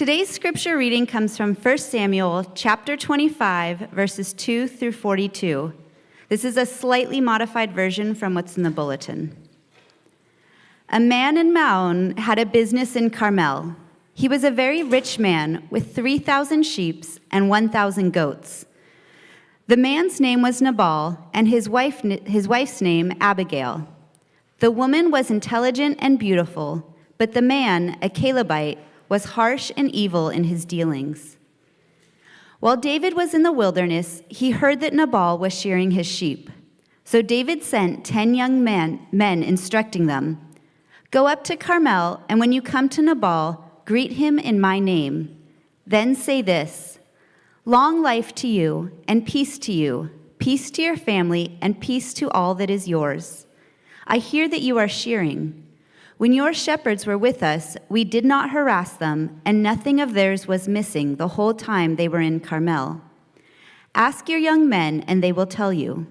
Today's scripture reading comes from 1 Samuel chapter 25, verses 2 through 42. This is a slightly modified version from what's in the bulletin. A man in Maon had a business in Carmel. He was a very rich man with 3,000 sheep and 1,000 goats. The man's name was Nabal, and his, wife, his wife's name Abigail. The woman was intelligent and beautiful, but the man, a Calebite, was harsh and evil in his dealings. While David was in the wilderness, he heard that Nabal was shearing his sheep. So David sent ten young men, men instructing them Go up to Carmel, and when you come to Nabal, greet him in my name. Then say this Long life to you, and peace to you, peace to your family, and peace to all that is yours. I hear that you are shearing. When your shepherds were with us, we did not harass them, and nothing of theirs was missing the whole time they were in Carmel. Ask your young men, and they will tell you.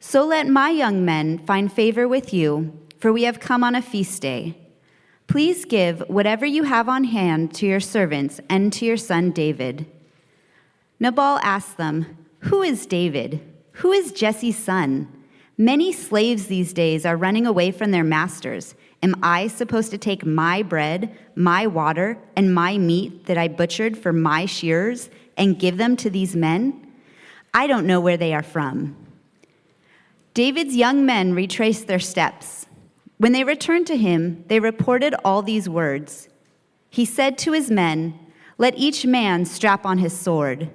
So let my young men find favor with you, for we have come on a feast day. Please give whatever you have on hand to your servants and to your son David. Nabal asked them, Who is David? Who is Jesse's son? Many slaves these days are running away from their masters Am I supposed to take my bread, my water, and my meat that I butchered for my shearers and give them to these men? I don't know where they are from. David's young men retraced their steps. When they returned to him, they reported all these words. He said to his men, Let each man strap on his sword.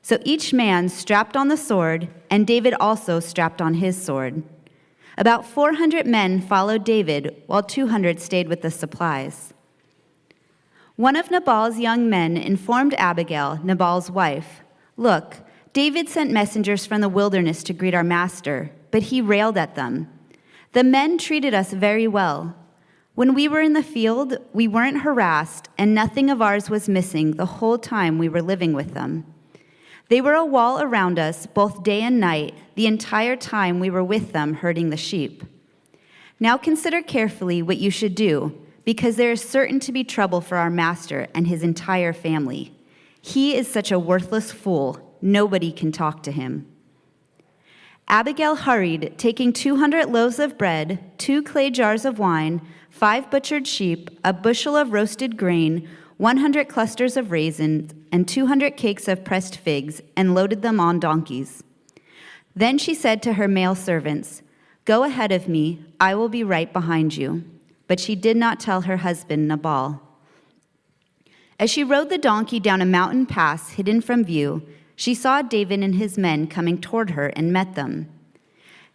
So each man strapped on the sword, and David also strapped on his sword. About 400 men followed David, while 200 stayed with the supplies. One of Nabal's young men informed Abigail, Nabal's wife, Look, David sent messengers from the wilderness to greet our master, but he railed at them. The men treated us very well. When we were in the field, we weren't harassed, and nothing of ours was missing the whole time we were living with them. They were a wall around us both day and night, the entire time we were with them herding the sheep. Now consider carefully what you should do, because there is certain to be trouble for our master and his entire family. He is such a worthless fool, nobody can talk to him. Abigail hurried, taking 200 loaves of bread, two clay jars of wine, five butchered sheep, a bushel of roasted grain, 100 clusters of raisins, and 200 cakes of pressed figs, and loaded them on donkeys. Then she said to her male servants, Go ahead of me, I will be right behind you. But she did not tell her husband, Nabal. As she rode the donkey down a mountain pass hidden from view, she saw David and his men coming toward her and met them.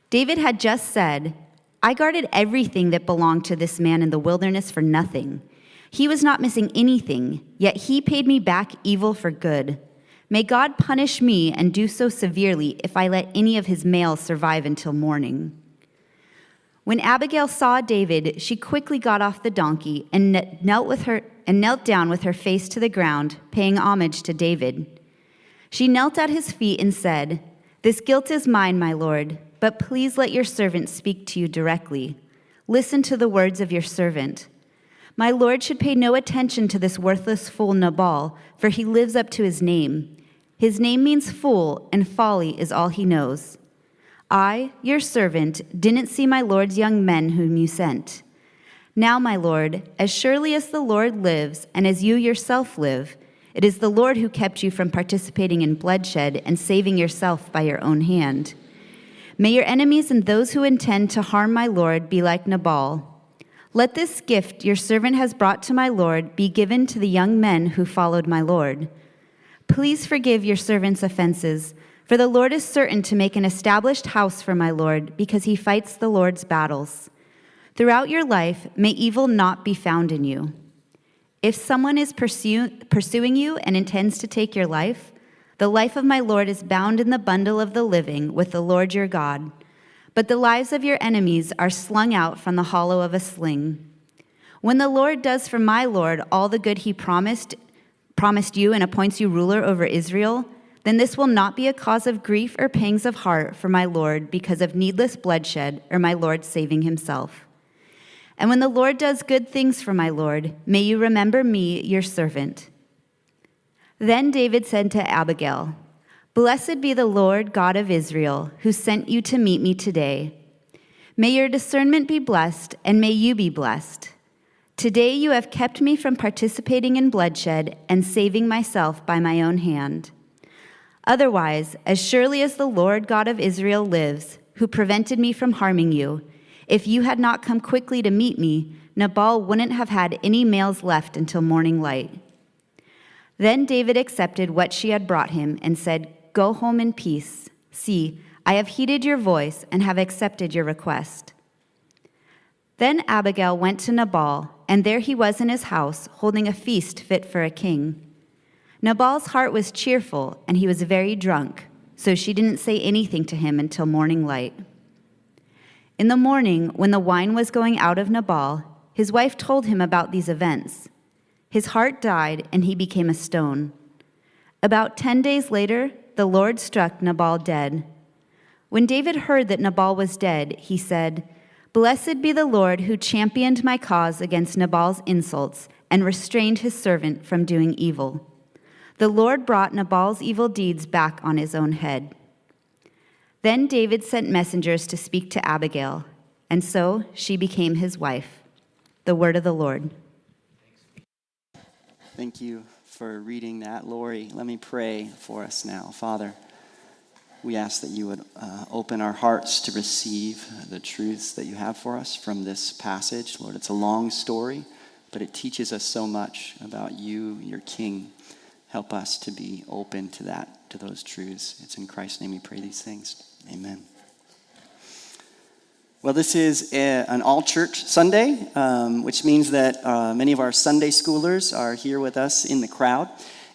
David had just said, I guarded everything that belonged to this man in the wilderness for nothing. He was not missing anything, yet he paid me back evil for good. May God punish me and do so severely if I let any of his males survive until morning. When Abigail saw David, she quickly got off the donkey and knelt with her and knelt down with her face to the ground, paying homage to David. She knelt at his feet and said, "This guilt is mine, my lord, but please let your servant speak to you directly. Listen to the words of your servant." My Lord should pay no attention to this worthless fool Nabal, for he lives up to his name. His name means fool, and folly is all he knows. I, your servant, didn't see my Lord's young men whom you sent. Now, my Lord, as surely as the Lord lives, and as you yourself live, it is the Lord who kept you from participating in bloodshed and saving yourself by your own hand. May your enemies and those who intend to harm my Lord be like Nabal let this gift your servant has brought to my Lord be given to the young men who followed my Lord. Please forgive your servant's offenses, for the Lord is certain to make an established house for my Lord, because he fights the Lord's battles. Throughout your life, may evil not be found in you. If someone is pursue, pursuing you and intends to take your life, the life of my Lord is bound in the bundle of the living with the Lord your God but the lives of your enemies are slung out from the hollow of a sling. When the Lord does for my Lord all the good he promised, promised you and appoints you ruler over Israel, then this will not be a cause of grief or pangs of heart for my Lord because of needless bloodshed or my Lord saving himself. And when the Lord does good things for my Lord, may you remember me, your servant. Then David said to Abigail, Blessed be the Lord God of Israel, who sent you to meet me today. May your discernment be blessed, and may you be blessed. Today you have kept me from participating in bloodshed and saving myself by my own hand. Otherwise, as surely as the Lord God of Israel lives, who prevented me from harming you, if you had not come quickly to meet me, Nabal wouldn't have had any males left until morning light. Then David accepted what she had brought him and said, Go home in peace. See, I have heeded your voice and have accepted your request. Then Abigail went to Nabal, and there he was in his house, holding a feast fit for a king. Nabal's heart was cheerful, and he was very drunk, so she didn't say anything to him until morning light. In the morning, when the wine was going out of Nabal, his wife told him about these events. His heart died, and he became a stone. About ten days later, the Lord struck Nabal dead. When David heard that Nabal was dead, he said, Blessed be the Lord who championed my cause against Nabal's insults and restrained his servant from doing evil. The Lord brought Nabal's evil deeds back on his own head. Then David sent messengers to speak to Abigail, and so she became his wife. The word of the Lord. Thank you for reading that, Lori. Let me pray for us now. Father, we ask that you would uh, open our hearts to receive the truths that you have for us from this passage. Lord, it's a long story, but it teaches us so much about you, your King. Help us to be open to that, to those truths. It's in Christ's name we pray these things. Amen. Well, this is a, an all church Sunday, um, which means that uh, many of our Sunday schoolers are here with us in the crowd.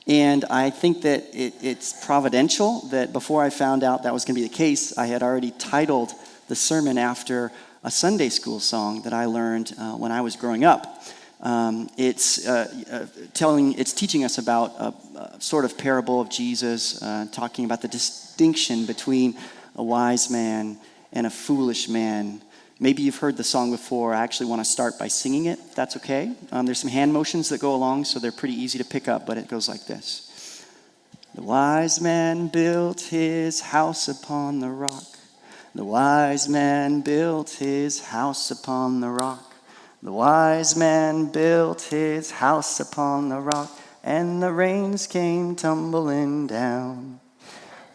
And I think that it, it's providential that before I found out that was going to be the case, I had already titled the sermon after a Sunday school song that I learned uh, when I was growing up. Um, it's uh, uh, telling, it's teaching us about a, a, sort of parable of Jesus, uh, talking about the distinction between a wise man and a foolish man. Maybe you've heard the song before. I actually want to start by singing it, that's okay. Um, there's some hand motions that go along, so they're pretty easy to pick up, but it goes like this The wise man built his house upon the rock. The wise man built his house upon the rock. The wise man built his house upon the rock, and the rains came tumbling down.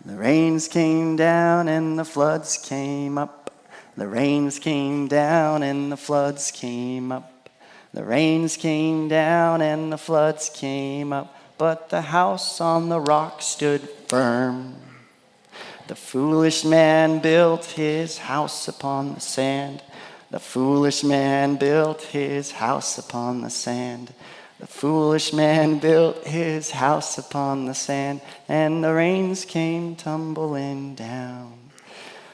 The rains came down and the floods came up. The rains came down and the floods came up. The rains came down and the floods came up. But the house on the rock stood firm. The foolish man built his house upon the sand. The foolish man built his house upon the sand. The foolish man built his house upon the sand, and the rains came tumbling down.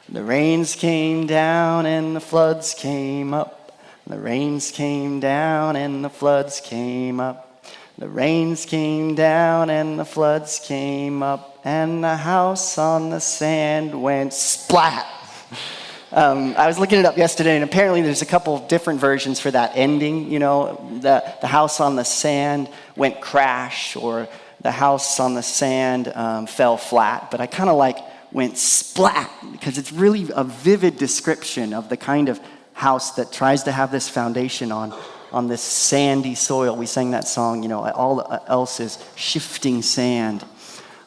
The rains came down, and the floods came up. The rains came down, and the floods came up. The rains came down, and the floods came up, and the house on the sand went splat. Um, I was looking it up yesterday, and apparently there's a couple of different versions for that ending. You know, the, the house on the sand went crash, or the house on the sand um, fell flat. But I kind of like went splat because it's really a vivid description of the kind of house that tries to have this foundation on on this sandy soil. We sang that song, you know, all else is shifting sand.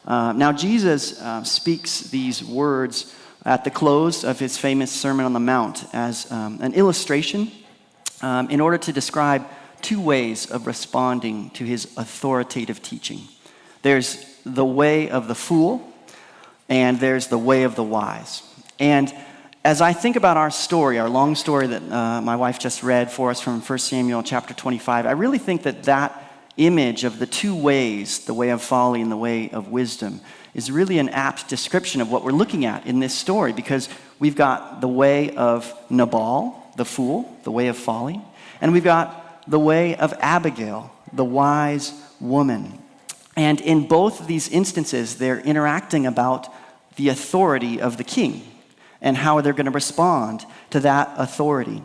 Uh, now, Jesus uh, speaks these words at the close of his famous Sermon on the Mount as um, an illustration um, in order to describe two ways of responding to his authoritative teaching. There's the way of the fool, and there's the way of the wise. And as I think about our story, our long story that uh, my wife just read for us from 1 Samuel chapter 25, I really think that that image of the two ways, the way of folly and the way of wisdom, is really an apt description of what we're looking at in this story because we've got the way of Nabal, the fool, the way of folly, and we've got the way of Abigail, the wise woman. And in both of these instances, they're interacting about the authority of the king and how they're going to respond to that authority.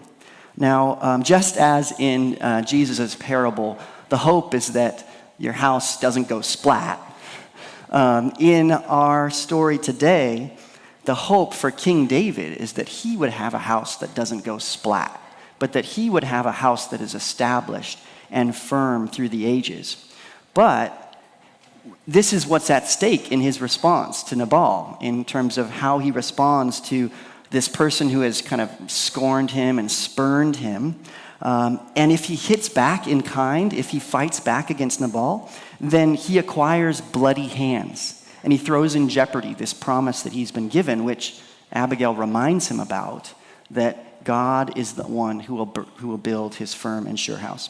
Now, um, just as in uh, Jesus' parable, the hope is that your house doesn't go splat. Um, in our story today, the hope for King David is that he would have a house that doesn't go splat, but that he would have a house that is established and firm through the ages. But this is what's at stake in his response to Nabal in terms of how he responds to this person who has kind of scorned him and spurned him. Um, and if he hits back in kind, if he fights back against Nabal, then he acquires bloody hands. And he throws in jeopardy this promise that he's been given, which Abigail reminds him about that God is the one who will, who will build his firm and sure house.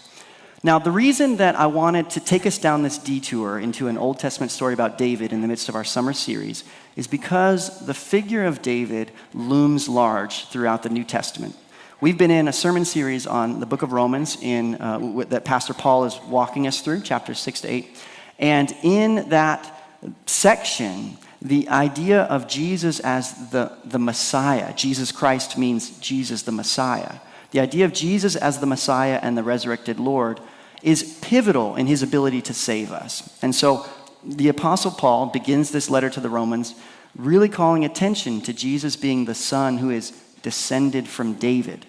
Now, the reason that I wanted to take us down this detour into an Old Testament story about David in the midst of our summer series is because the figure of David looms large throughout the New Testament. We've been in a sermon series on the book of Romans in, uh, that Pastor Paul is walking us through, chapters 6 to 8. And in that section, the idea of Jesus as the, the Messiah, Jesus Christ means Jesus the Messiah. The idea of Jesus as the Messiah and the resurrected Lord is pivotal in his ability to save us. And so the Apostle Paul begins this letter to the Romans really calling attention to Jesus being the Son who is descended from David.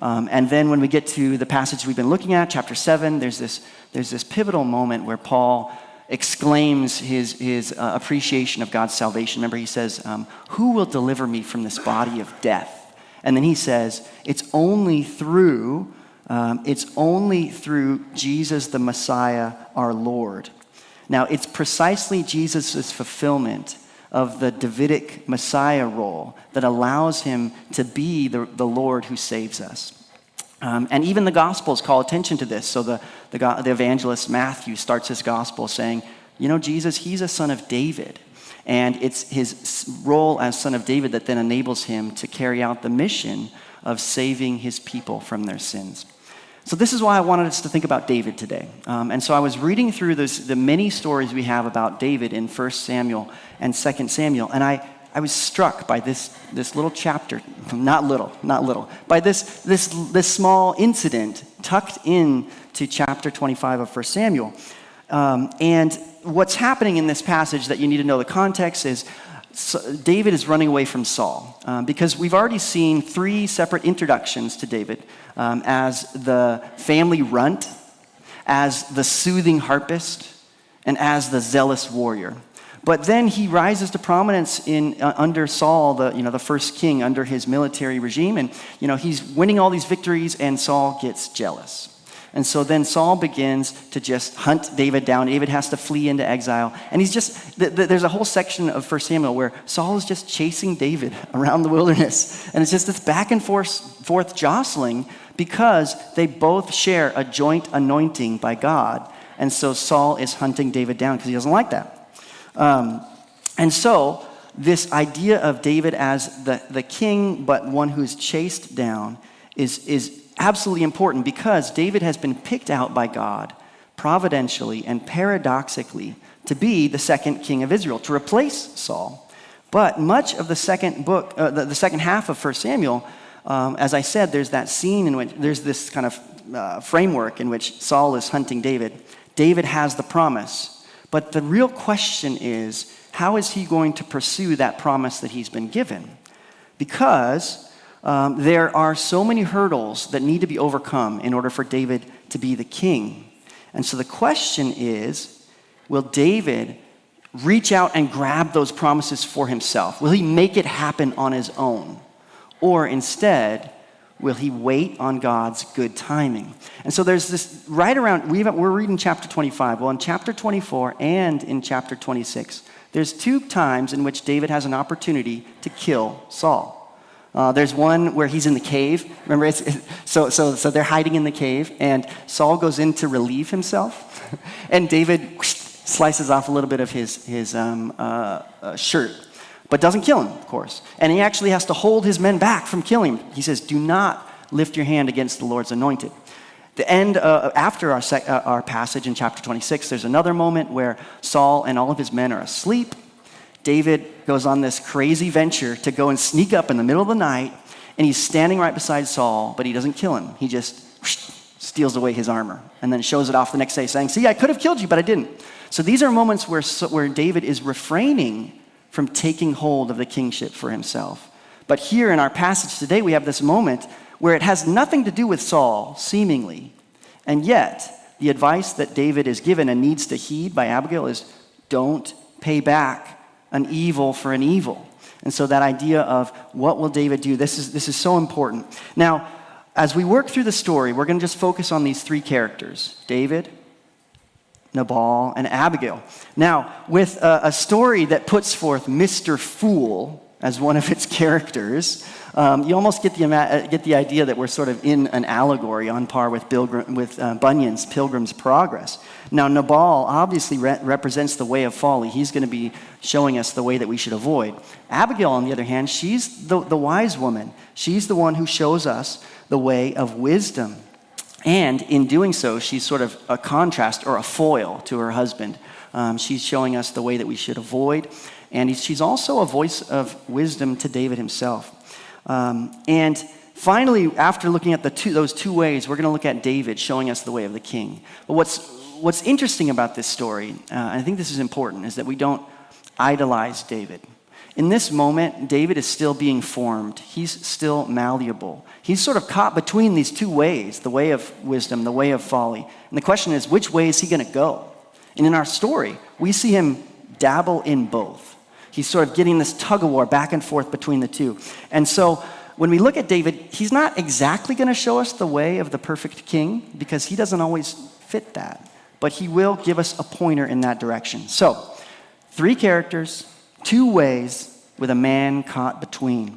Um, and then when we get to the passage we've been looking at, chapter 7, there's this, there's this pivotal moment where Paul exclaims his, his uh, appreciation of God's salvation. Remember, he says, um, Who will deliver me from this body of death? And then he says, It's only through um, it's only through Jesus the Messiah, our Lord. Now, it's precisely Jesus' fulfillment of the Davidic Messiah role that allows him to be the, the Lord who saves us. Um, and even the Gospels call attention to this. So the, the, the evangelist Matthew starts his Gospel saying, You know, Jesus, he's a son of David. And it's his role as son of David that then enables him to carry out the mission of saving his people from their sins. So, this is why I wanted us to think about David today. Um, and so, I was reading through this, the many stories we have about David in 1 Samuel and 2 Samuel, and I, I was struck by this, this little chapter, not little, not little, by this, this, this small incident tucked in to chapter 25 of 1 Samuel. Um, and what's happening in this passage that you need to know the context is David is running away from Saul um, because we've already seen three separate introductions to David um, as the family runt, as the soothing harpist, and as the zealous warrior. But then he rises to prominence in, uh, under Saul, the, you know, the first king under his military regime. And you know, he's winning all these victories, and Saul gets jealous. And so then Saul begins to just hunt David down. David has to flee into exile. And he's just, th- th- there's a whole section of 1 Samuel where Saul is just chasing David around the wilderness. And it's just this back and forth, forth jostling because they both share a joint anointing by God. And so Saul is hunting David down because he doesn't like that. Um, and so, this idea of David as the, the king, but one who's chased down, is, is absolutely important because David has been picked out by God providentially and paradoxically to be the second king of Israel, to replace Saul. But much of the second book, uh, the, the, second half of 1 Samuel, um, as I said, there's that scene in which there's this kind of uh, framework in which Saul is hunting David. David has the promise. But the real question is how is he going to pursue that promise that he's been given? Because um, there are so many hurdles that need to be overcome in order for David to be the king. And so the question is will David reach out and grab those promises for himself? Will he make it happen on his own? Or instead, will he wait on God's good timing? And so there's this right around, we are reading chapter 25. Well, in chapter 24 and in chapter 26, there's two times in which David has an opportunity to kill Saul. Uh, there's one where he's in the cave. Remember, it's, so, so, so they're hiding in the cave, and Saul goes in to relieve himself, and David whoosh, slices off a little bit of his, his um, uh, uh, shirt but doesn't kill him, of course. And he actually has to hold his men back from killing him. He says, Do not lift your hand against the Lord's anointed. The end, uh, after our, sec- uh, our passage in chapter 26, there's another moment where Saul and all of his men are asleep. David goes on this crazy venture to go and sneak up in the middle of the night and he's standing right beside Saul, but he doesn't kill him. He just steals away his armor and then shows it off the next day, saying, See, I could have killed you, but I didn't. So these are moments where, where David is refraining from taking hold of the kingship for himself. But here in our passage today, we have this moment where it has nothing to do with Saul, seemingly. And yet, the advice that David is given and needs to heed by Abigail is don't pay back an evil for an evil. And so that idea of what will David do, this is, this is so important. Now, as we work through the story, we're going to just focus on these three characters David, Nabal, and Abigail. Now, with a, a story that puts forth Mr. Fool as one of its characters, um, you almost get the, uh, get the idea that we're sort of in an allegory on par with, with uh, Bunyan's Pilgrim's Progress. Now, Nabal obviously re- represents the way of folly. He's going to be showing us the way that we should avoid. Abigail, on the other hand, she's the, the wise woman. She's the one who shows us the way of wisdom. And in doing so, she's sort of a contrast or a foil to her husband. Um, she's showing us the way that we should avoid. And she's also a voice of wisdom to David himself. Um, and finally, after looking at the two, those two ways, we're going to look at David showing us the way of the king. But what's, what's interesting about this story, uh, and I think this is important, is that we don't idolize David. In this moment, David is still being formed. He's still malleable. He's sort of caught between these two ways the way of wisdom, the way of folly. And the question is, which way is he going to go? And in our story, we see him dabble in both. He's sort of getting this tug of war back and forth between the two. And so when we look at David, he's not exactly going to show us the way of the perfect king because he doesn't always fit that. But he will give us a pointer in that direction. So, three characters, two ways, with a man caught between.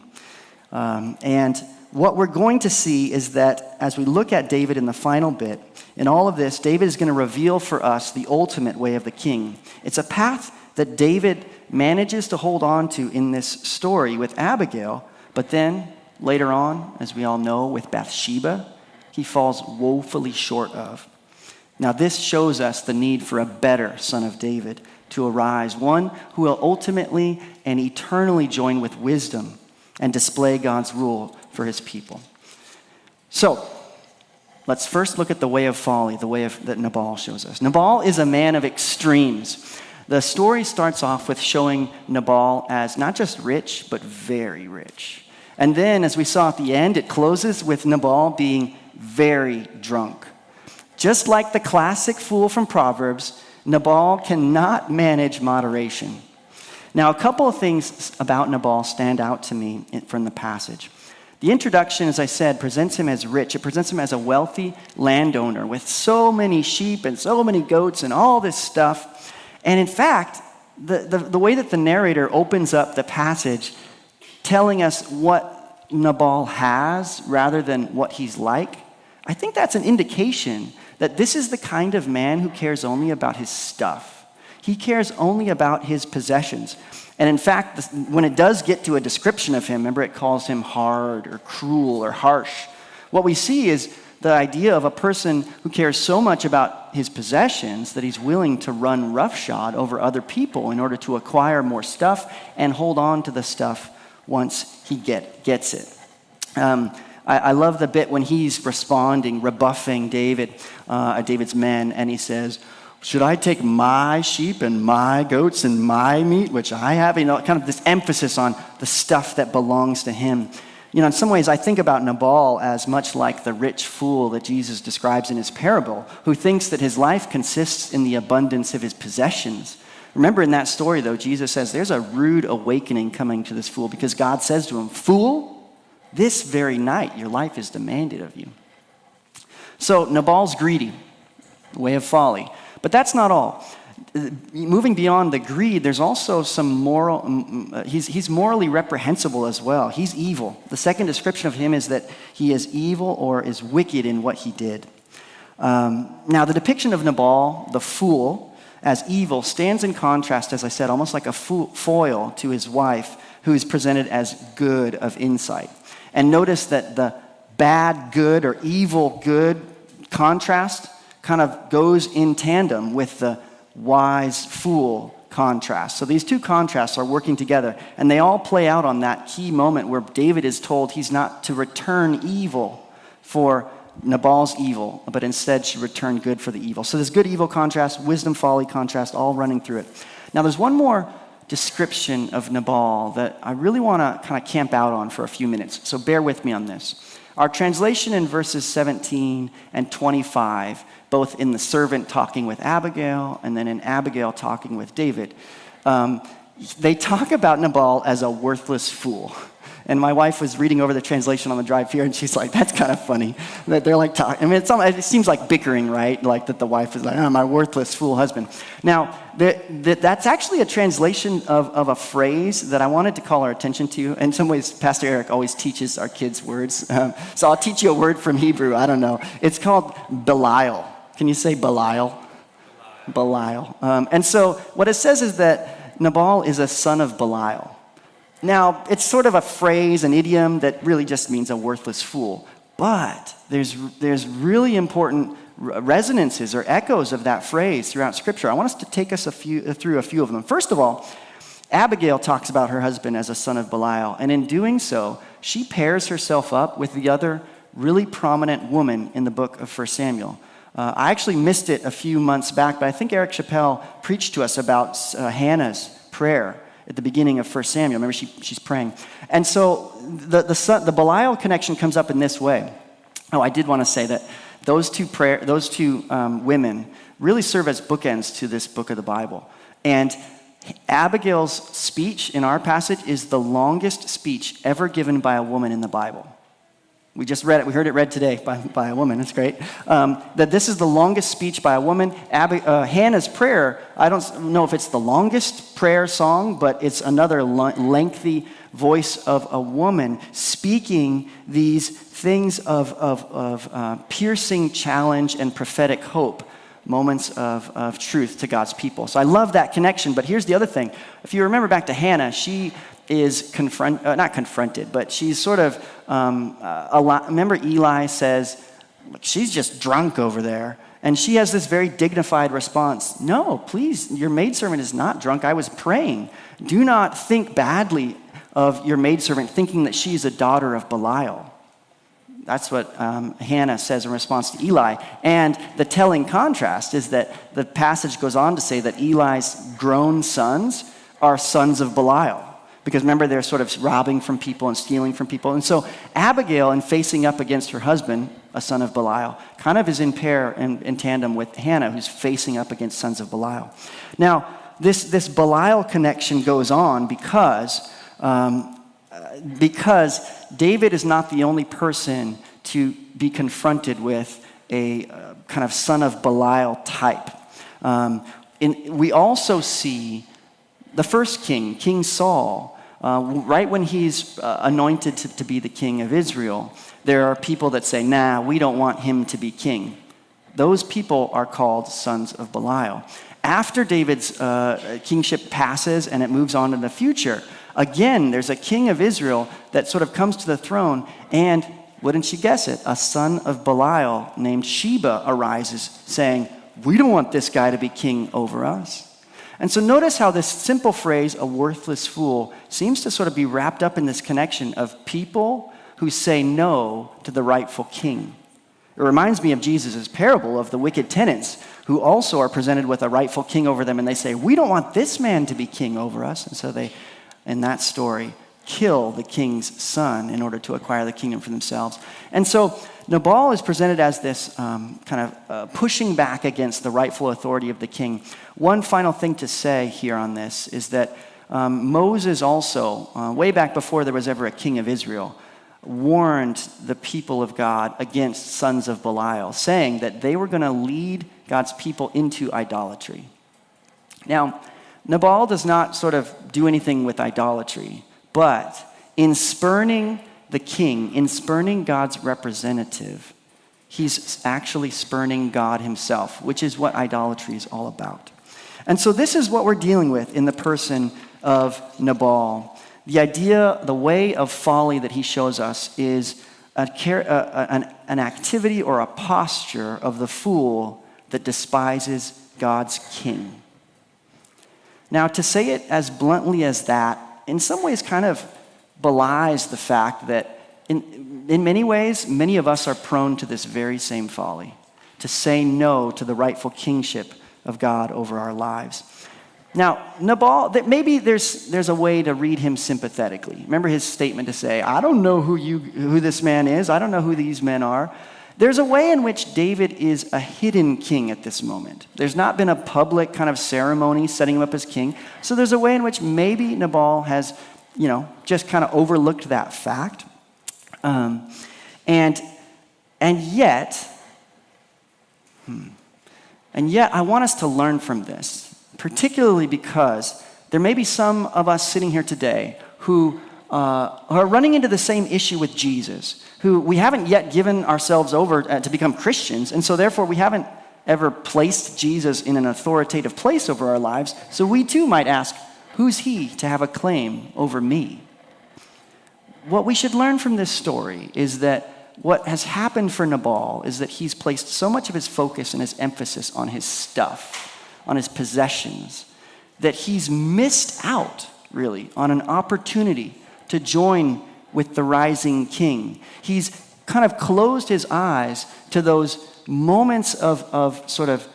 Um, and what we're going to see is that as we look at David in the final bit, in all of this, David is going to reveal for us the ultimate way of the king. It's a path that David manages to hold on to in this story with Abigail, but then later on, as we all know, with Bathsheba, he falls woefully short of. Now, this shows us the need for a better son of David to arise, one who will ultimately and eternally join with wisdom and display God's rule for his people. So, let's first look at the way of folly, the way of, that Nabal shows us. Nabal is a man of extremes. The story starts off with showing Nabal as not just rich, but very rich. And then, as we saw at the end, it closes with Nabal being very drunk. Just like the classic fool from Proverbs, Nabal cannot manage moderation. Now, a couple of things about Nabal stand out to me from the passage. The introduction, as I said, presents him as rich. It presents him as a wealthy landowner with so many sheep and so many goats and all this stuff. And in fact, the, the, the way that the narrator opens up the passage, telling us what Nabal has rather than what he's like, I think that's an indication that this is the kind of man who cares only about his stuff. He cares only about his possessions. And in fact, when it does get to a description of him, remember it calls him hard or cruel or harsh. What we see is the idea of a person who cares so much about his possessions that he's willing to run roughshod over other people in order to acquire more stuff and hold on to the stuff once he get, gets it. Um, I, I, love the bit when he's responding, rebuffing David, uh, David's men, and he says, should I take my sheep and my goats and my meat, which I have? You know, kind of this emphasis on the stuff that belongs to him. You know, in some ways, I think about Nabal as much like the rich fool that Jesus describes in his parable, who thinks that his life consists in the abundance of his possessions. Remember in that story, though, Jesus says there's a rude awakening coming to this fool because God says to him, Fool, this very night your life is demanded of you. So Nabal's greedy, way of folly. But that's not all moving beyond the greed, there's also some moral, uh, he's, he's morally reprehensible as well. He's evil. The second description of him is that he is evil or is wicked in what he did. Um, now, the depiction of Nabal, the fool, as evil stands in contrast, as I said, almost like a foil to his wife, who is presented as good of insight. And notice that the bad good or evil good contrast kind of goes in tandem with the wise fool contrast. So these two contrasts are working together, and they all play out on that key moment where David is told he's not to return evil for Nabal's evil, but instead should return good for the evil. So there's good evil contrast, wisdom folly contrast, all running through it. Now there's one more description of Nabal that I really want to kind of camp out on for a few minutes. So bear with me on this. Our translation in verses 17 and 25, both in the servant talking with Abigail and then in Abigail talking with David, um, they talk about Nabal as a worthless fool. And my wife was reading over the translation on the drive here, and she's like, "That's kind of funny that they're like talking." I mean, it seems like bickering, right? Like that the wife is like, "Oh, my worthless fool husband." Now, that that's actually a translation of, of a phrase that I wanted to call our attention to. In some ways, Pastor Eric always teaches our kids words, um, so I'll teach you a word from Hebrew. I don't know. It's called Belial. Can you say Belial? Belial. Um, and so what it says is that Nabal is a son of Belial. Now, it's sort of a phrase, an idiom that really just means a worthless fool. But there's, there's really important resonances or echoes of that phrase throughout Scripture. I want us to take us a few, through a few of them. First of all, Abigail talks about her husband as a son of Belial, and in doing so, she pairs herself up with the other really prominent woman in the book of 1 Samuel. Uh, I actually missed it a few months back, but I think Eric Chappelle preached to us about uh, Hannah's prayer at the beginning of 1 Samuel. Remember, she, she's praying. And so the, the, son, the Belial connection comes up in this way. Oh, I did want to say that those two, prayer, those two um, women really serve as bookends to this book of the Bible. And Abigail's speech in our passage is the longest speech ever given by a woman in the Bible. We just read it. We heard it read today by, by a woman. It's great. Um, that this is the longest speech by a woman. Uh, Hannah's prayer, I don't know if it's the longest prayer song, but it's another lengthy voice of a woman speaking these things of, of, of uh, piercing challenge and prophetic hope moments of, of truth to God's people. So I love that connection. But here's the other thing. If you remember back to Hannah, she is confront, uh, not confronted, but she's sort of, um, uh, lot, remember Eli says, she's just drunk over there. And she has this very dignified response No, please, your maidservant is not drunk. I was praying. Do not think badly of your maidservant, thinking that she's a daughter of Belial. That's what um, Hannah says in response to Eli. And the telling contrast is that the passage goes on to say that Eli's grown sons are sons of Belial because remember they're sort of robbing from people and stealing from people. And so abigail in facing up against her husband a son of belial kind of is in pair and in tandem with hannah who's facing up against sons of belial. Now this, this belial connection goes on because um, because david is not the only person to be confronted with a uh, kind of son of belial type. Um, in, we also see the first king, King Saul, uh, right when he's uh, anointed to, to be the king of Israel, there are people that say, nah, we don't want him to be king. Those people are called sons of Belial. After David's uh, kingship passes and it moves on in the future, again, there's a king of Israel that sort of comes to the throne, and wouldn't you guess it, a son of Belial named Sheba arises saying, We don't want this guy to be king over us. And so notice how this simple phrase, a worthless fool, seems to sort of be wrapped up in this connection of people who say no to the rightful king. It reminds me of Jesus' parable of the wicked tenants who also are presented with a rightful king over them, and they say, We don't want this man to be king over us. And so they, in that story, kill the king's son in order to acquire the kingdom for themselves. And so Nabal is presented as this um, kind of uh, pushing back against the rightful authority of the king. One final thing to say here on this is that um, Moses also, uh, way back before there was ever a king of Israel, warned the people of God against sons of Belial, saying that they were going to lead God's people into idolatry. Now, Nabal does not sort of do anything with idolatry, but in spurning the king, in spurning God's representative, he's actually spurning God himself, which is what idolatry is all about. And so, this is what we're dealing with in the person of Nabal. The idea, the way of folly that he shows us is a, a, an, an activity or a posture of the fool that despises God's king. Now, to say it as bluntly as that, in some ways, kind of belies the fact that in, in many ways, many of us are prone to this very same folly to say no to the rightful kingship of God over our lives. Now, Nabal, maybe there's, there's a way to read him sympathetically. Remember his statement to say, I don't know who, you, who this man is, I don't know who these men are. There's a way in which David is a hidden king at this moment. There's not been a public kind of ceremony setting him up as king. So there's a way in which maybe Nabal has, you know, just kind of overlooked that fact. Um, and, and yet, hmm, and yet I want us to learn from this, particularly because there may be some of us sitting here today who uh, are running into the same issue with Jesus, who we haven't yet given ourselves over uh, to become Christians, and so therefore we haven't ever placed Jesus in an authoritative place over our lives. So we too might ask, who's he to have a claim over me? What we should learn from this story is that what has happened for Nabal is that he's placed so much of his focus and his emphasis on his stuff, on his possessions, that he's missed out, really, on an opportunity to join with the rising king. He's kind of closed his eyes to those moments of, of sort of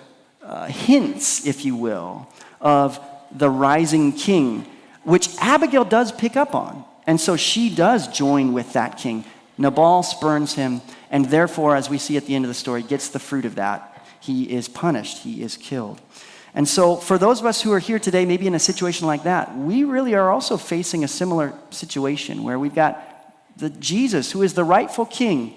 uh, hints, if you will, of the rising king, which Abigail does pick up on. And so she does join with that king. Nabal spurns him, and therefore, as we see at the end of the story, gets the fruit of that. He is punished, he is killed. And so, for those of us who are here today, maybe in a situation like that, we really are also facing a similar situation where we've got the Jesus, who is the rightful king,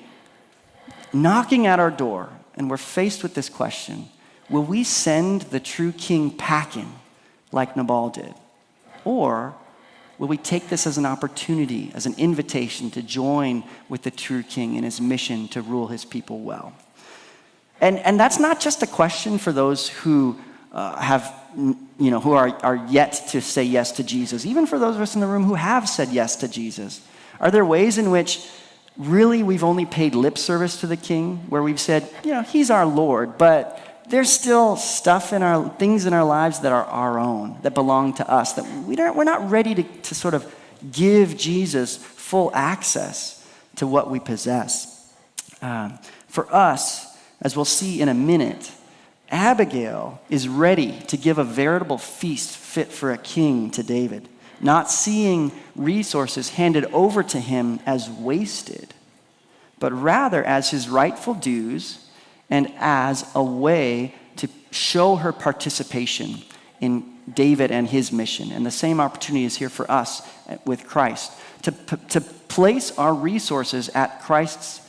knocking at our door, and we're faced with this question Will we send the true king packing like Nabal did? Or will we take this as an opportunity, as an invitation to join with the true king in his mission to rule his people well? And, and that's not just a question for those who uh, have, you know, who are, are yet to say yes to Jesus, even for those of us in the room who have said yes to Jesus. Are there ways in which really we've only paid lip service to the king, where we've said, you know, he's our Lord, but there's still stuff in our things in our lives that are our own, that belong to us, that we don't, we're not ready to, to sort of give Jesus full access to what we possess. Um, for us, as we'll see in a minute, Abigail is ready to give a veritable feast fit for a king to David, not seeing resources handed over to him as wasted, but rather as his rightful dues and as a way to show her participation in David and his mission. And the same opportunity is here for us with Christ to, to place our resources at Christ's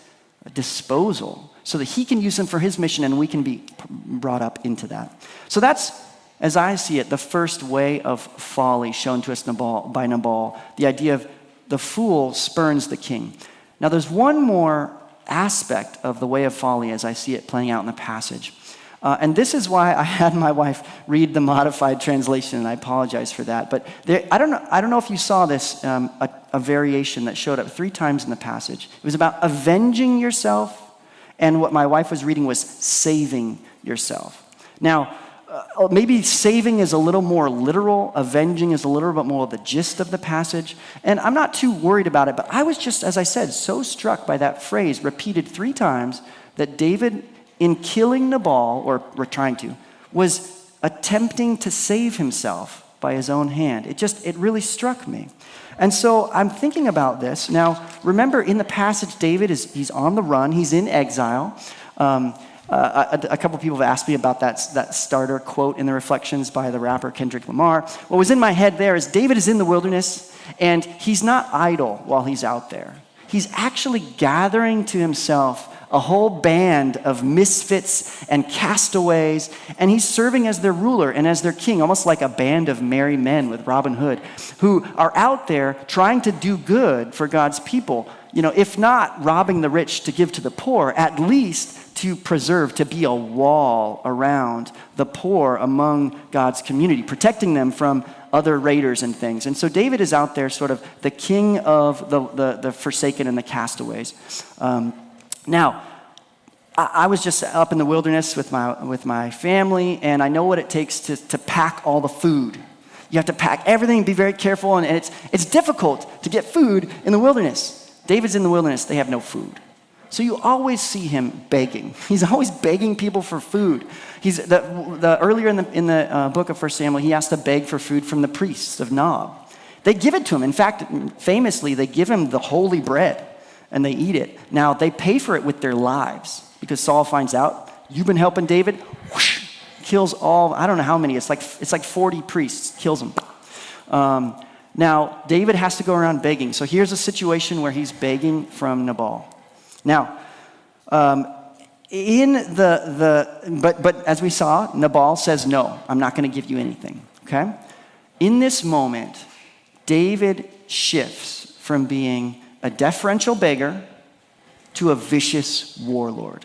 disposal so that he can use them for his mission and we can be brought up into that. So that's, as I see it, the first way of folly shown to us by Nabal the idea of the fool spurns the king. Now, there's one more aspect of the way of folly as I see it playing out in the passage. Uh, and this is why I had my wife read the modified translation, and I apologize for that. But there, I, don't know, I don't know if you saw this, um, a, a variation that showed up three times in the passage. It was about avenging yourself and what my wife was reading was saving yourself. Now, uh, maybe saving is a little more literal, avenging is a little bit more the gist of the passage. And I'm not too worried about it, but I was just, as I said, so struck by that phrase repeated three times that David, in killing Nabal, or, or trying to, was attempting to save himself by his own hand. It just, it really struck me. And so I'm thinking about this. Now, remember in the passage, David is he's on the run, he's in exile. Um, uh, a, a, couple people have asked me about that, that starter quote in the reflections by the rapper Kendrick Lamar. What was in my head there is David is in the wilderness and he's not idle while he's out there. He's actually gathering to himself a whole band of misfits and castaways, and he's serving as their ruler and as their king, almost like a band of merry men with Robin Hood, who are out there trying to do good for God's people. You know, if not robbing the rich to give to the poor, at least to preserve, to be a wall around the poor among God's community, protecting them from other raiders and things. And so David is out there, sort of the king of the, the, the forsaken and the castaways. Um, now, I was just up in the wilderness with my, with my family, and I know what it takes to, to pack all the food. You have to pack everything, be very careful, and, it's, it's difficult to get food in the wilderness. David's in the wilderness, they have no food. So you always see him begging. He's always begging people for food. He's the, the earlier in the, in the uh, book of 1 Samuel, he has to beg for food from the priests of Nob. They give it to him. In fact, famously, they give him the holy bread and they eat it. Now, they pay for it with their lives because Saul finds out, you've been helping David, whoosh, kills all, I don't know how many, it's like, it's like 40 priests, kills them. Um, now, David has to go around begging. So here's a situation where he's begging from Nabal. Now, um, in the, the but, but as we saw, Nabal says, No, I'm not going to give you anything. Okay? In this moment, David shifts from being a deferential beggar to a vicious warlord.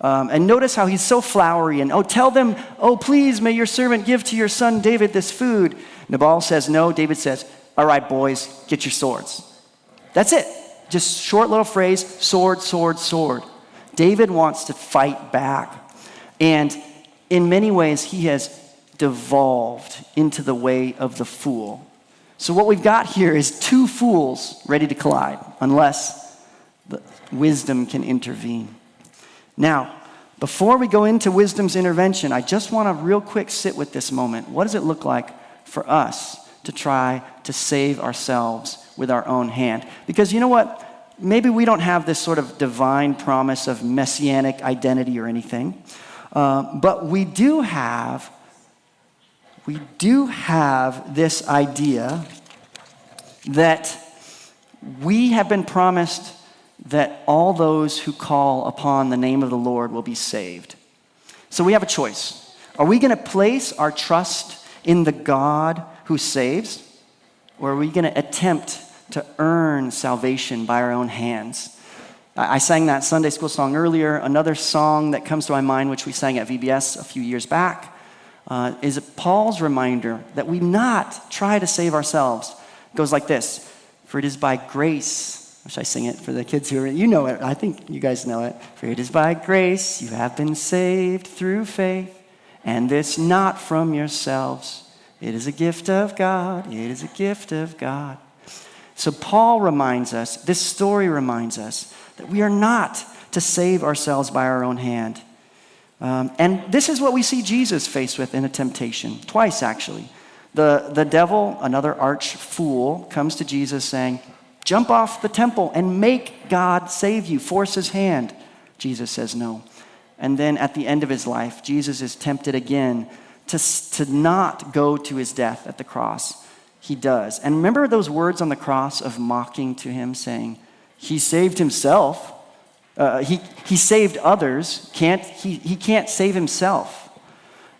Um, and notice how he's so flowery and, oh, tell them, oh, please, may your servant give to your son David this food. Nabal says no. David says, all right, boys, get your swords. That's it. Just short little phrase sword, sword, sword. David wants to fight back. And in many ways, he has devolved into the way of the fool. So, what we've got here is two fools ready to collide, unless wisdom can intervene. Now, before we go into wisdom's intervention, I just want to real quick sit with this moment. What does it look like for us to try to save ourselves with our own hand? Because you know what? Maybe we don't have this sort of divine promise of messianic identity or anything, uh, but we do have we do have this idea that we have been promised that all those who call upon the name of the Lord will be saved. So we have a choice. Are we going to place our trust in the God who saves, or are we going to attempt to earn salvation by our own hands? I sang that Sunday school song earlier. Another song that comes to my mind, which we sang at VBS a few years back, uh, is Paul's reminder that we not try to save ourselves. It goes like this For it is by grace. Should I sing it for the kids who are, you know it. I think you guys know it. For it is by grace you have been saved through faith, and this not from yourselves. It is a gift of God. It is a gift of God. So Paul reminds us, this story reminds us, that we are not to save ourselves by our own hand. Um, and this is what we see Jesus faced with in a temptation, twice actually. The, the devil, another arch fool, comes to Jesus saying, Jump off the temple and make God save you. Force his hand. Jesus says no. And then at the end of his life, Jesus is tempted again to, to not go to his death at the cross. He does. And remember those words on the cross of mocking to him, saying, He saved himself. Uh, he, he saved others. Can't, he, he can't save himself.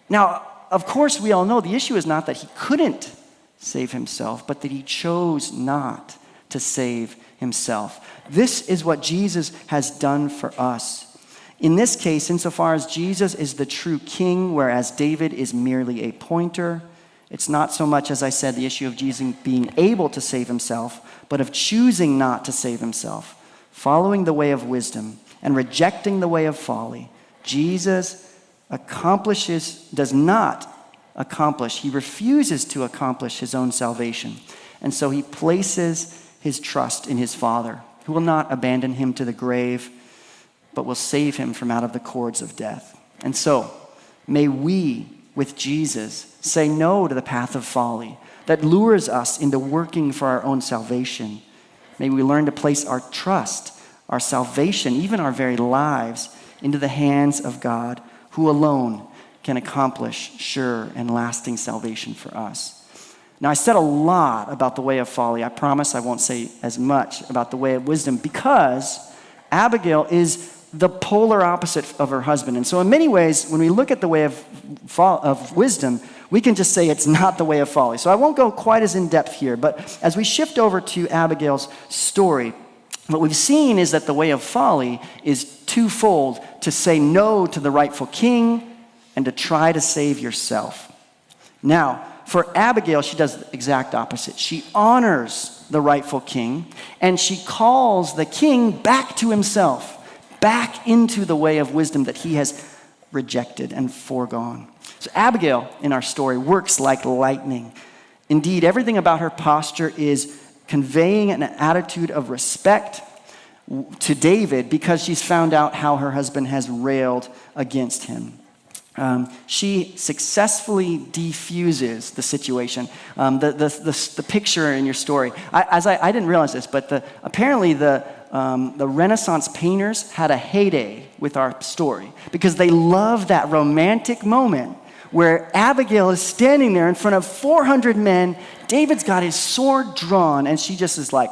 Now, of course, we all know the issue is not that he couldn't save himself, but that he chose not to save himself. This is what Jesus has done for us. In this case, insofar as Jesus is the true king, whereas David is merely a pointer, it's not so much, as I said, the issue of Jesus being able to save himself, but of choosing not to save himself following the way of wisdom and rejecting the way of folly, Jesus accomplishes, does not accomplish, he refuses to accomplish his own salvation. And so he places his trust in his Father, who will not abandon him to the grave, but will save him from out of the cords of death. And so, may we, with Jesus, say no to the path of folly that lures us into working for our own salvation May we learn to place our trust, our salvation, even our very lives, into the hands of God, who alone can accomplish sure and lasting salvation for us. Now, I said a lot about the way of folly. I promise I won't say as much about the way of wisdom because Abigail is the polar opposite of her husband. And so, in many ways, when we look at the way of, of wisdom, we can just say it's not the way of folly. So I won't go quite as in depth here, but as we shift over to Abigail's story, what we've seen is that the way of folly is twofold to say no to the rightful king and to try to save yourself. Now, for Abigail, she does the exact opposite. She honors the rightful king and she calls the king back to himself, back into the way of wisdom that he has rejected and foregone. So, Abigail in our story works like lightning. Indeed, everything about her posture is conveying an attitude of respect to David because she's found out how her husband has railed against him. Um, she successfully defuses the situation. Um, the, the, the, the, picture in your story, I, as I, I, didn't realize this, but the, apparently the, um, the Renaissance painters had a heyday with our story because they love that romantic moment where Abigail is standing there in front of 400 men. David's got his sword drawn, and she just is like,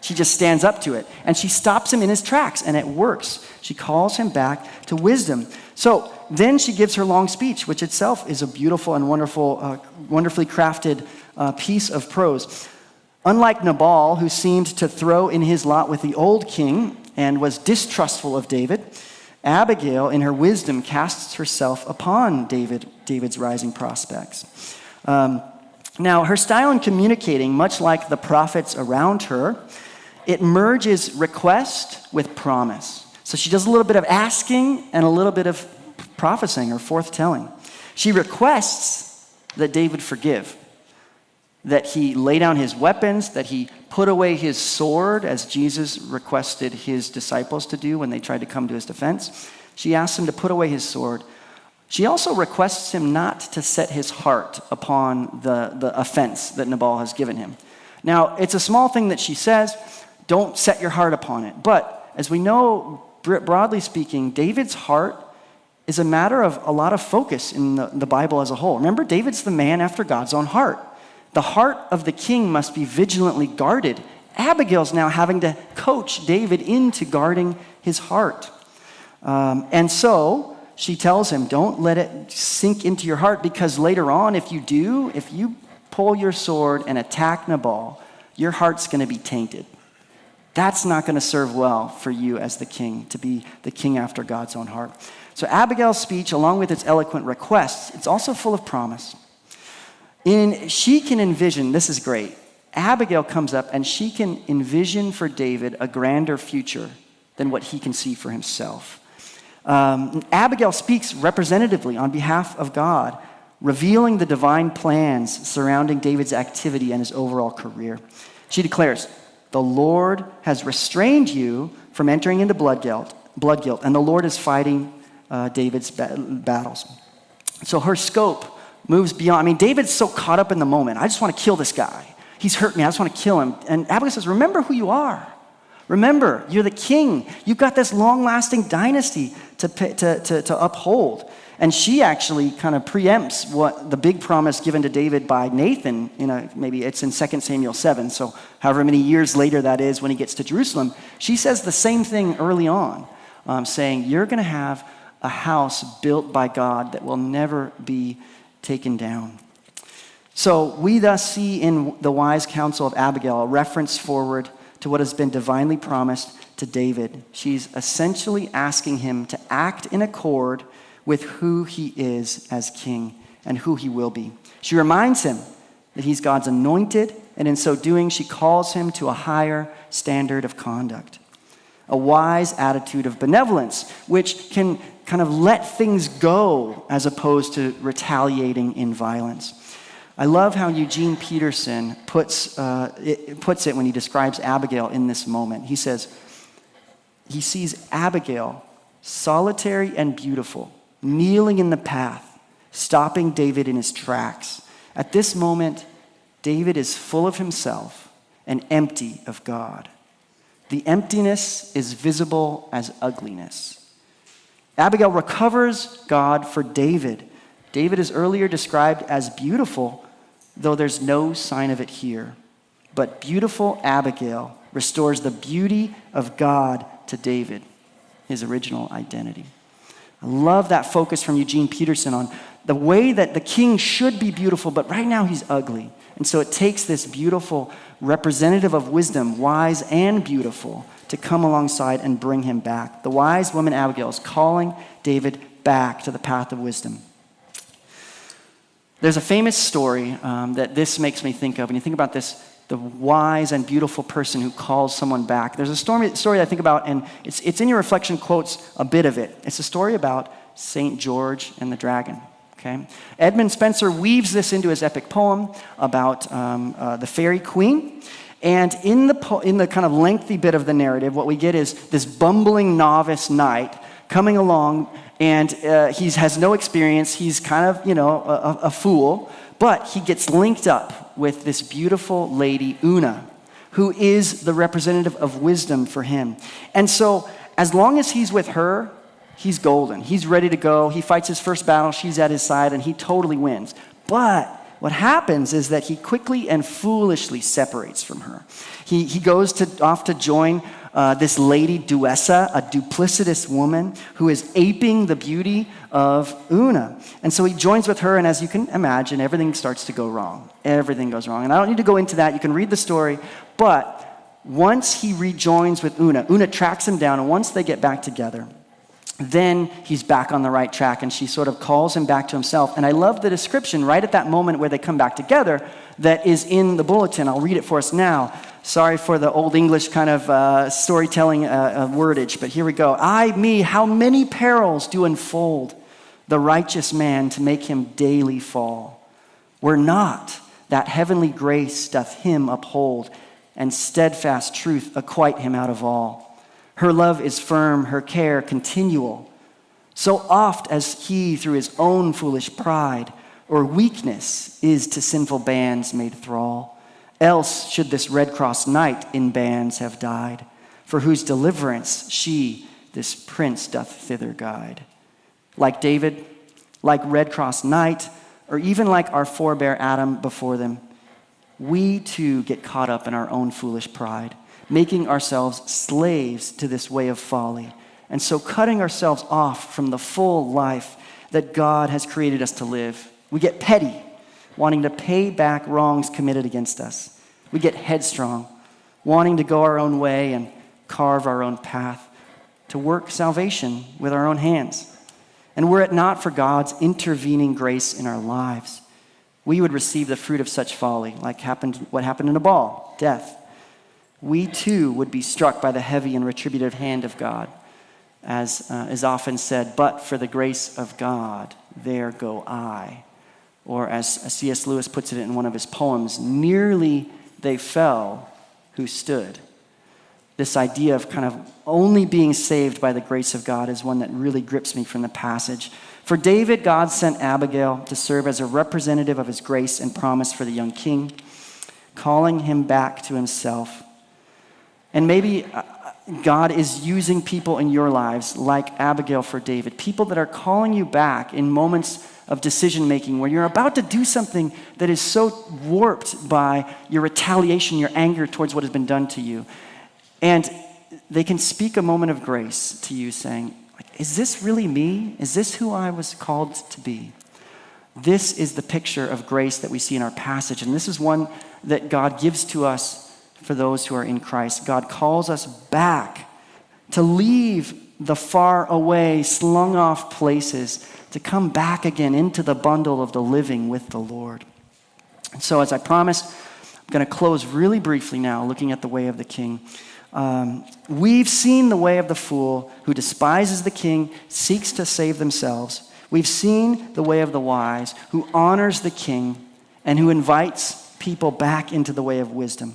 she just stands up to it and she stops him in his tracks, and it works. She calls him back to wisdom. So then she gives her long speech, which itself is a beautiful and wonderful, uh, wonderfully crafted uh, piece of prose. Unlike Nabal, who seemed to throw in his lot with the old king and was distrustful of David, Abigail, in her wisdom, casts herself upon David, David's rising prospects. Um, now, her style in communicating, much like the prophets around her, it merges request with promise. So she does a little bit of asking and a little bit of prophesying or forthtelling. She requests that David forgive, that he lay down his weapons, that he put away his sword, as Jesus requested his disciples to do when they tried to come to his defense. She asks him to put away his sword. She also requests him not to set his heart upon the, the offense that Nabal has given him. Now, it's a small thing that she says, don't set your heart upon it. But as we know, broadly speaking, David's heart is a matter of a lot of focus in the, the Bible as a whole. Remember, David's the man after God's own heart. The heart of the king must be vigilantly guarded. Abigail's now having to coach David into guarding his heart. Um, and so she tells him, Don't let it sink into your heart because later on, if you do, if you pull your sword and attack Nabal, your heart's going to be tainted. That's not going to serve well for you as the king, to be the king after God's own heart. So, Abigail's speech, along with its eloquent requests, it's also full of promise. In, she can envision, this is great. Abigail comes up and she can envision for David a grander future than what he can see for himself. Um, Abigail speaks representatively on behalf of God, revealing the divine plans surrounding David's activity and his overall career. She declares, The Lord has restrained you from entering into blood guilt, blood guilt and the Lord is fighting uh, David's ba- battles. So her scope moves beyond. I mean, David's so caught up in the moment. I just want to kill this guy. He's hurt me. I just want to kill him. And Abigail says, Remember who you are. Remember, you're the king. You've got this long lasting dynasty to, to, to, to, uphold. And she actually kind of preempts what the big promise given to David by Nathan, you know, maybe it's in 2 Samuel 7, so however many years later that is when he gets to Jerusalem. She says the same thing early on, um, saying, You're going to have a house built by God that will never be taken down. So we thus see in the wise counsel of Abigail a reference forward to what has been divinely promised to David. She's essentially asking him to act in accord with who he is as king and who he will be. She reminds him that he's God's anointed, and in so doing, she calls him to a higher standard of conduct. A wise attitude of benevolence, which can kind of let things go as opposed to retaliating in violence. I love how Eugene Peterson puts, uh, it, puts it when he describes Abigail in this moment. He says, he sees Abigail, solitary and beautiful, kneeling in the path, stopping David in his tracks. At this moment, David is full of himself and empty of God. The emptiness is visible as ugliness. Abigail recovers God for David. David is earlier described as beautiful, though there's no sign of it here. But beautiful Abigail restores the beauty of God to David, his original identity. I love that focus from Eugene Peterson on the way that the king should be beautiful, but right now he's ugly. And so it takes this beautiful representative of wisdom, wise and beautiful, to come alongside and bring him back. The wise woman Abigail is calling David back to the path of wisdom. There's a famous story um, that this makes me think of. When you think about this the wise and beautiful person who calls someone back. There's a story, story I think about, and it's, it's in your reflection quotes a bit of it. It's a story about St. George and the dragon. Okay? Edmund Spenser weaves this into his epic poem about um, uh, the fairy queen. And in the, po- in the kind of lengthy bit of the narrative, what we get is this bumbling novice knight coming along, and uh, he has no experience. He's kind of, you know, a, a fool. But he gets linked up with this beautiful lady, Una, who is the representative of wisdom for him. And so, as long as he's with her, he's golden. He's ready to go. He fights his first battle, she's at his side, and he totally wins. But what happens is that he quickly and foolishly separates from her. He, he goes to, off to join uh, this lady Duessa, a duplicitous woman who is aping the beauty of Una. And so he joins with her, and as you can imagine, everything starts to go wrong. Everything goes wrong. And I don't need to go into that. You can read the story. But once he rejoins with Una, Una tracks him down, and once they get back together, then he's back on the right track and she sort of calls him back to himself. And I love the description right at that moment where they come back together that is in the bulletin. I'll read it for us now. Sorry for the old English kind of uh, storytelling uh, uh, wordage, but here we go. I, me, how many perils do enfold the righteous man to make him daily fall? Were not that heavenly grace doth him uphold, and steadfast truth acquit him out of all. Her love is firm, her care continual. So oft as he, through his own foolish pride or weakness, is to sinful bands made thrall, else should this Red Cross knight in bands have died, for whose deliverance she, this prince, doth thither guide. Like David, like Red Cross knight, or even like our forebear Adam before them, we too get caught up in our own foolish pride making ourselves slaves to this way of folly. And so, cutting ourselves off from the full life that God has created us to live. We get petty, wanting to pay back wrongs committed against us. We get headstrong, wanting to go our own way and carve our own path, to work salvation with our own hands. And were it not for God's intervening grace in our lives, we would receive the fruit of such folly, like happened, what happened in Nabal, death we too would be struck by the heavy and retributive hand of God, as uh, is often said, but for the grace of God, there go I. Or as C.S. Lewis puts it in one of his poems, nearly they fell who stood. This idea of kind of only being saved by the grace of God is one that really grips me from the passage. For David, God sent Abigail to serve as a representative of his grace and promise for the young king, calling him back to himself and maybe uh, God is using people in your lives, like Abigail for David, people that are calling you back in moments of decision making where you're about to do something that is so warped by your retaliation, your anger towards what has been done to you. And they can speak a moment of grace to you saying, Is this really me? Is this who I was called to be? This is the picture of grace that we see in our passage. And this is one that God gives to us for those who are in Christ. God calls us back to leave the far away, slung off places, to come back again into the bundle of the living with the Lord. And so, as I promised, I'm going to close really briefly now, looking at the way of the king. Um, we've seen the way of the fool who despises the king, seeks to save themselves. We've seen the way of the wise who honors the king and who invites people back into the way of wisdom.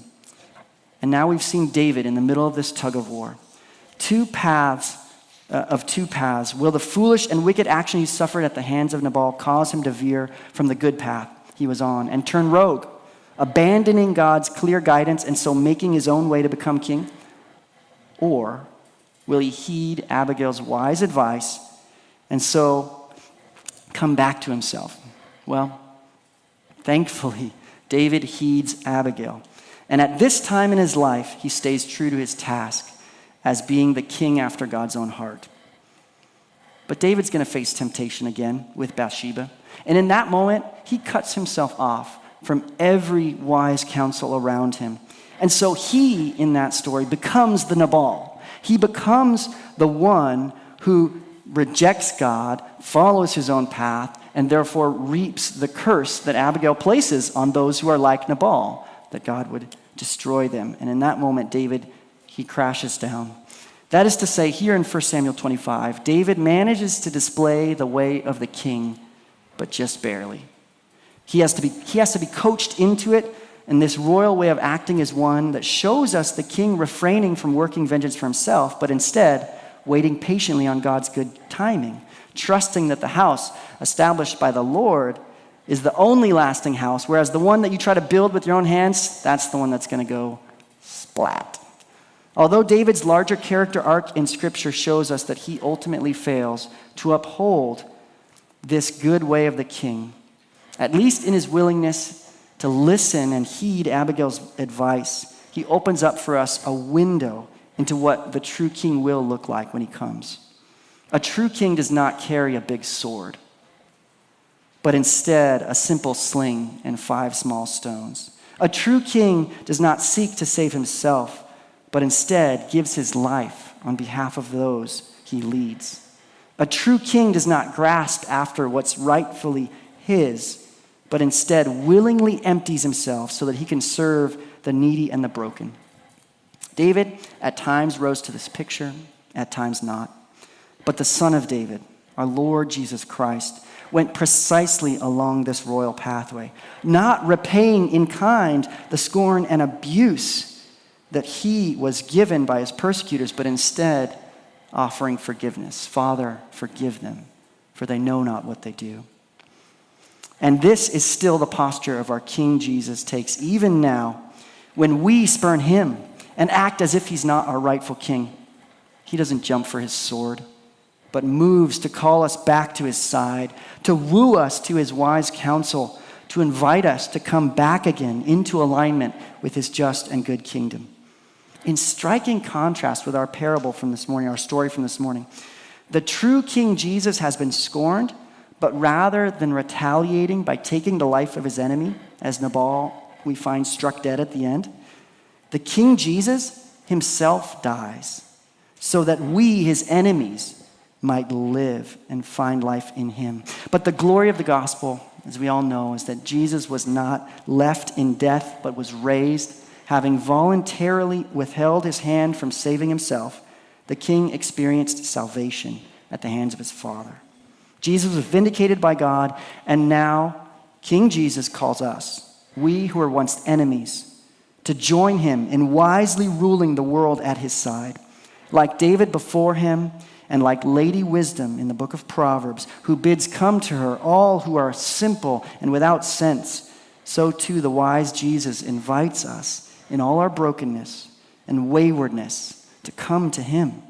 And now we've seen David in the middle of this tug of war. Two paths uh, of two paths. Will the foolish and wicked action he suffered at the hands of Nabal cause him to veer from the good path he was on and turn rogue, abandoning God's clear guidance and so making his own way to become king? Or will he heed Abigail's wise advice and so come back to himself? Well, thankfully, David heeds Abigail. And at this time in his life, he stays true to his task as being the king after God's own heart. But David's going to face temptation again with Bathsheba. And in that moment, he cuts himself off from every wise counsel around him. And so he, in that story, becomes the Nabal. He becomes the one who rejects God, follows his own path, and therefore reaps the curse that Abigail places on those who are like Nabal that God would destroy them. And in that moment, David, he crashes down. That is to say, here in 1 Samuel 25, David manages to display the way of the king, but just barely. He has to be, he has to be coached into it, and this royal way of acting is one that shows us the king refraining from working vengeance for himself, but instead waiting patiently on God's good timing, trusting that the house established by the Lord is the only lasting house, whereas the one that you try to build with your own hands, that's the one that's going to go splat. Although David's larger character arc in Scripture shows us that he ultimately fails to uphold this good way of the king, at least in his willingness to listen and heed Abigail's advice, he opens up for us a window into what the true king will look like when he comes. A true king does not carry a big sword, but instead a simple sling and five small stones. A true king does not seek to save himself, but instead gives his life on behalf of those he leads. A true king does not grasp after what's rightfully his, but instead willingly empties himself so that he can serve the needy and the broken. David at times rose to this picture, at times not. But the Son of David, our Lord Jesus Christ, went precisely along this royal pathway, not repaying in kind the scorn and abuse that he was given by his persecutors, but instead offering forgiveness. Father, forgive them, for they know not what they do. And this is still the posture of our King Jesus takes, even now, when we spurn him and act as if he's not our rightful king. He doesn't jump for his sword, but moves to call us back to his side, to woo us to his wise counsel, to invite us to come back again into alignment with his just and good kingdom. In striking contrast with our parable from this morning, our story from this morning, the true King Jesus has been scorned, but rather than retaliating by taking the life of his enemy, as Nabal we find struck dead at the end, the King Jesus himself dies so that we, his enemies, might live and find life in him. But the glory of the gospel, as we all know, is that Jesus was not left in death, but was raised. Having voluntarily withheld his hand from saving himself, the king experienced salvation at the hands of his Father. Jesus was vindicated by God, and now King Jesus calls us, we who were once enemies, to join him in wisely ruling the world at his side. Like David before him, and like Lady Wisdom in the book of Proverbs, who bids come to her all who are simple and without sense, so too the wise Jesus invites us in all our brokenness and waywardness to come to him.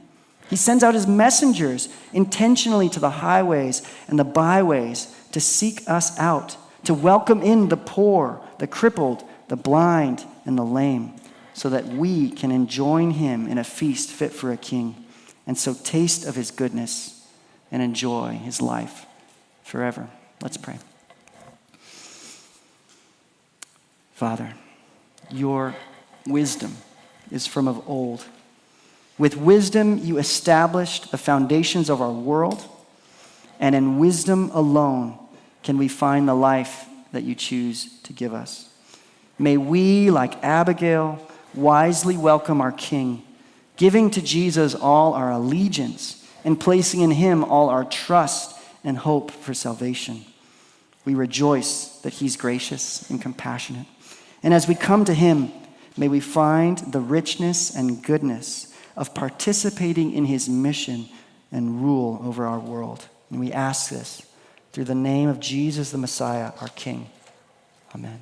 He sends out his messengers intentionally to the highways and the byways to seek us out, to welcome in the poor, the crippled, the blind, and the lame, so that we can enjoin him in a feast fit for a king, and so taste of his goodness and enjoy his life forever. Let's pray. Father, your wisdom is from of old. With wisdom, you established the foundations of our world, and in wisdom alone can we find the life that you choose to give us. May we, like Abigail, wisely welcome our King, giving to Jesus all our allegiance and placing in him all our trust and hope for salvation. We rejoice that he's gracious and compassionate. And as we come to him, may we find the richness and goodness of participating in his mission and rule over our world. And we ask this through the name of Jesus the Messiah, our King. Amen.